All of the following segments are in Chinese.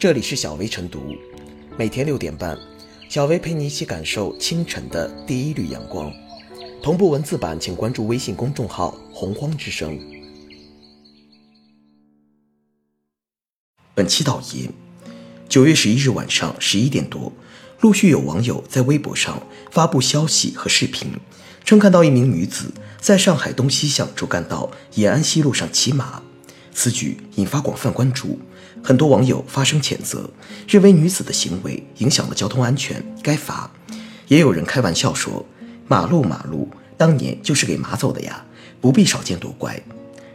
这里是小薇晨读，每天六点半，小薇陪你一起感受清晨的第一缕阳光。同步文字版，请关注微信公众号“洪荒之声”。本期导言：九月十一日晚上十一点多，陆续有网友在微博上发布消息和视频，称看到一名女子在上海东西向主干道延安西路上骑马。此举引发广泛关注，很多网友发声谴责，认为女子的行为影响了交通安全，该罚。也有人开玩笑说：“马路马路，当年就是给马走的呀，不必少见多怪。”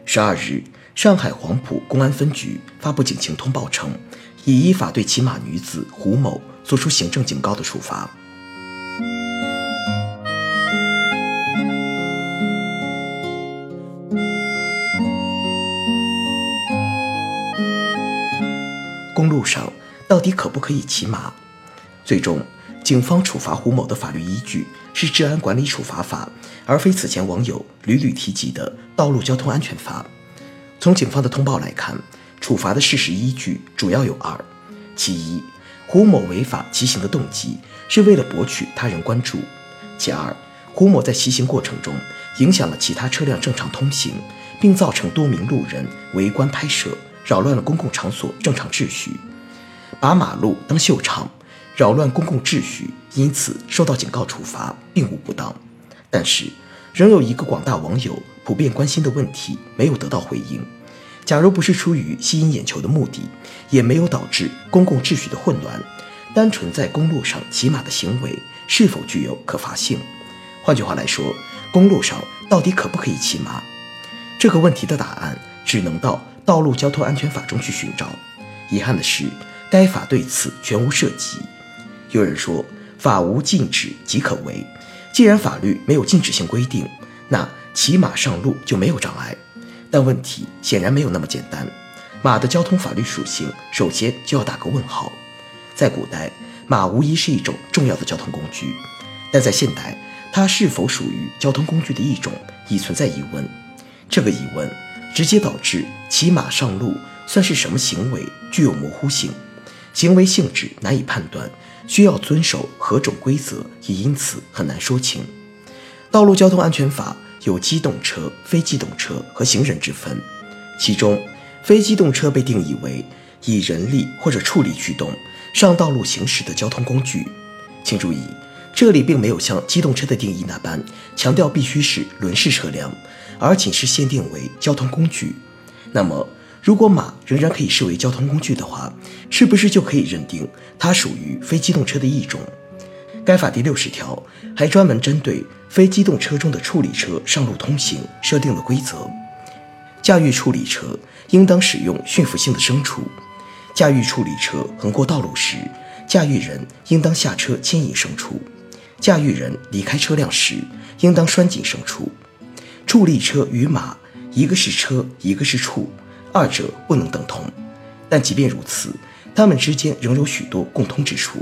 十二日，上海黄浦公安分局发布警情通报称，已依法对骑马女子胡某作出行政警告的处罚。上到底可不可以骑马？最终，警方处罚胡某的法律依据是《治安管理处罚法》，而非此前网友屡屡提及的《道路交通安全法》。从警方的通报来看，处罚的事实依据主要有二：其一，胡某违法骑行的动机是为了博取他人关注；其二，胡某在骑行过程中影响了其他车辆正常通行，并造成多名路人围观拍摄。扰乱了公共场所正常秩序，把马路当秀场，扰乱公共秩序，因此受到警告处罚，并无不当。但是，仍有一个广大网友普遍关心的问题没有得到回应：假如不是出于吸引眼球的目的，也没有导致公共秩序的混乱，单纯在公路上骑马的行为是否具有可罚性？换句话来说，公路上到底可不可以骑马？这个问题的答案只能到。道路交通安全法中去寻找。遗憾的是，该法对此全无涉及。有人说，法无禁止即可为。既然法律没有禁止性规定，那骑马上路就没有障碍。但问题显然没有那么简单。马的交通法律属性，首先就要打个问号。在古代，马无疑是一种重要的交通工具，但在现代，它是否属于交通工具的一种，已存在疑问。这个疑问。直接导致骑马上路算是什么行为具有模糊性，行为性质难以判断，需要遵守何种规则也因此很难说清。道路交通安全法有机动车、非机动车和行人之分，其中非机动车被定义为以人力或者畜力驱动上道路行驶的交通工具。请注意，这里并没有像机动车的定义那般强调必须是轮式车辆。而仅是限定为交通工具，那么如果马仍然可以视为交通工具的话，是不是就可以认定它属于非机动车的一种？该法第六十条还专门针对非机动车中的处理车上路通行设定了规则：驾驭处理车应当使用驯服性的牲畜；驾驭处理车横过道路时，驾驭人应当下车牵引牲畜；驾驭人离开车辆时，应当拴紧牲畜。畜力车与马，一个是车，一个是畜，二者不能等同。但即便如此，它们之间仍有许多共通之处。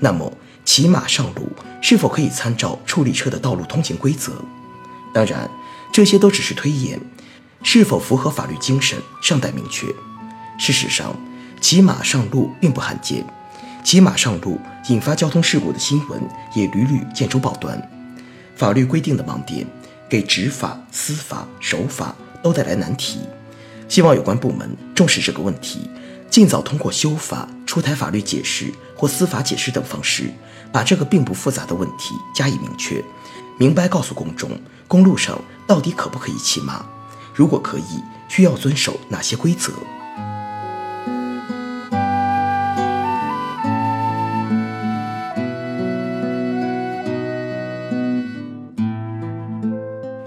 那么，骑马上路是否可以参照畜力车的道路通行规则？当然，这些都只是推演，是否符合法律精神尚待明确。事实上，骑马上路并不罕见，骑马上路引发交通事故的新闻也屡屡见诸报端。法律规定的盲点。给执法、司法、守法都带来难题，希望有关部门重视这个问题，尽早通过修法、出台法律解释或司法解释等方式，把这个并不复杂的问题加以明确，明白告诉公众，公路上到底可不可以骑马？如果可以，需要遵守哪些规则？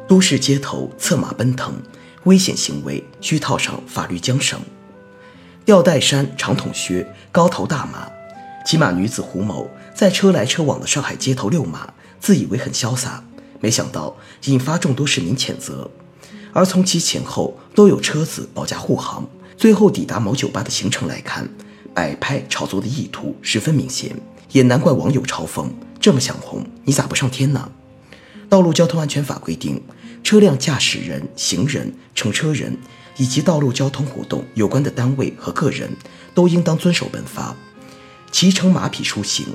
都市街头策马奔腾，危险行为需套上法律缰绳。吊带衫、长筒靴、高头大马，骑马女子胡某在车来车往的上海街头遛马，自以为很潇洒，没想到引发众多市民谴责。而从其前后都有车子保驾护航，最后抵达某酒吧的行程来看，摆拍炒作的意图十分明显，也难怪网友嘲讽：这么想红，你咋不上天呢？道路交通安全法规定。车辆驾驶人、行人、乘车人以及道路交通活动有关的单位和个人，都应当遵守本法。骑乘马匹出行，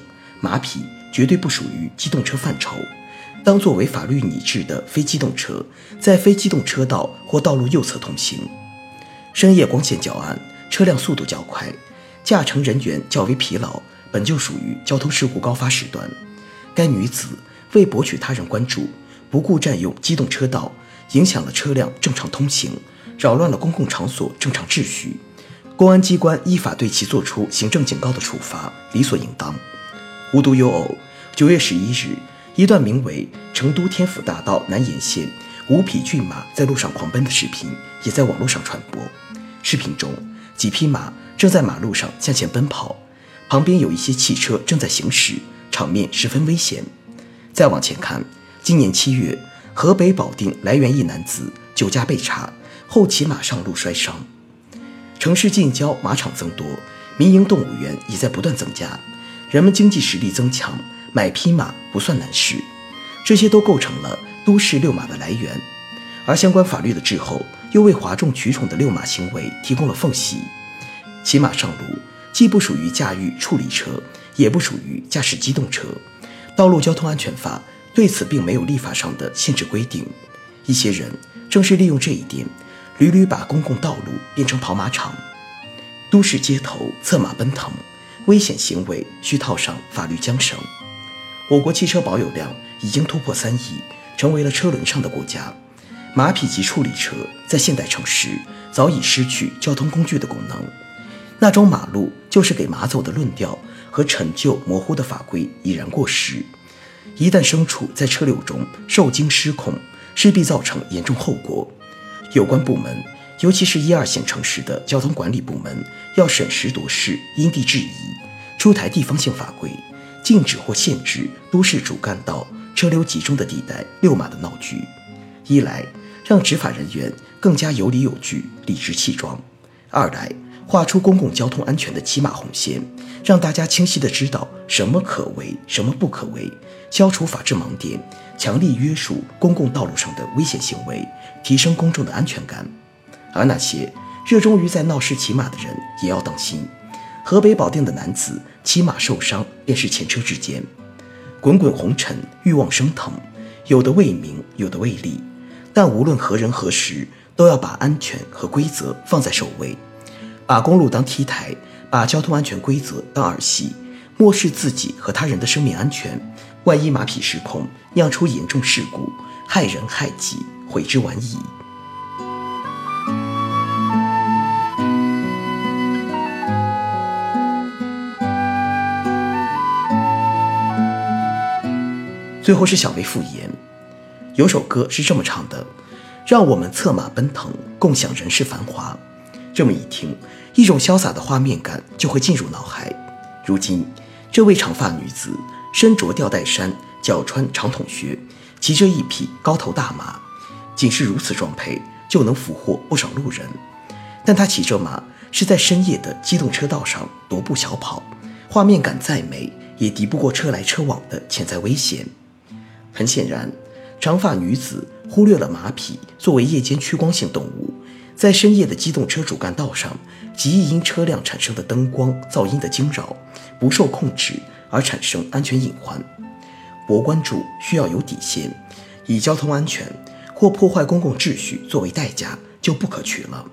马匹绝对不属于机动车范畴，当作为法律拟制的非机动车，在非机动车道或道路右侧通行。深夜光线较暗，车辆速度较快，驾乘人员较为疲劳，本就属于交通事故高发时段。该女子为博取他人关注，不顾占用机动车道，影响了车辆正常通行，扰乱了公共场所正常秩序。公安机关依法对其作出行政警告的处罚，理所应当。无独有偶，九月十一日，一段名为《成都天府大道南沿线五匹骏马在路上狂奔》的视频也在网络上传播。视频中，几匹马正在马路上向前奔跑，旁边有一些汽车正在行驶，场面十分危险。再往前看，今年七月，河北保定涞源一男子酒驾被查后骑马上路摔伤。城市近郊马场增多，民营动物园也在不断增加，人们经济实力增强，买匹马不算难事。这些都构成了都市遛马的来源，而相关法律的滞后。又为哗众取宠的遛马行为提供了缝隙。骑马上路既不属于驾驭处理车，也不属于驾驶机动车。道路交通安全法对此并没有立法上的限制规定。一些人正是利用这一点，屡屡把公共道路变成跑马场。都市街头策马奔腾，危险行为需套上法律缰绳。我国汽车保有量已经突破三亿，成为了车轮上的国家。马匹及处理车在现代城市早已失去交通工具的功能，那种马路就是给马走的论调和陈旧模糊的法规已然过时。一旦牲畜在车流中受惊失控，势必造成严重后果。有关部门，尤其是一二线城市的交通管理部门，要审时度势，因地制宜，出台地方性法规，禁止或限制都市主干道车流集中的地带遛马的闹剧。一来，让执法人员更加有理有据、理直气壮；二来，画出公共交通安全的起码红线，让大家清晰地知道什么可为，什么不可为，消除法治盲点，强力约束公共道路上的危险行为，提升公众的安全感。而那些热衷于在闹市骑马的人也要当心。河北保定的男子骑马受伤，便是前车之鉴。滚滚红尘，欲望升腾，有的为名，有的为利。但无论何人何时，都要把安全和规则放在首位，把公路当 T 台，把交通安全规则当儿戏，漠视自己和他人的生命安全。万一马匹失控，酿出严重事故，害人害己，悔之晚矣。最后是小薇复言。有首歌是这么唱的：“让我们策马奔腾，共享人世繁华。”这么一听，一种潇洒的画面感就会进入脑海。如今，这位长发女子身着吊带衫，脚穿长筒靴，骑着一匹高头大马，仅是如此装配就能俘获不少路人。但她骑着马是在深夜的机动车道上踱步小跑，画面感再美，也敌不过车来车往的潜在危险。很显然。长发女子忽略了马匹作为夜间趋光性动物，在深夜的机动车主干道上，极易因车辆产生的灯光噪音的惊扰，不受控制而产生安全隐患。博关注需要有底线，以交通安全或破坏公共秩序作为代价就不可取了。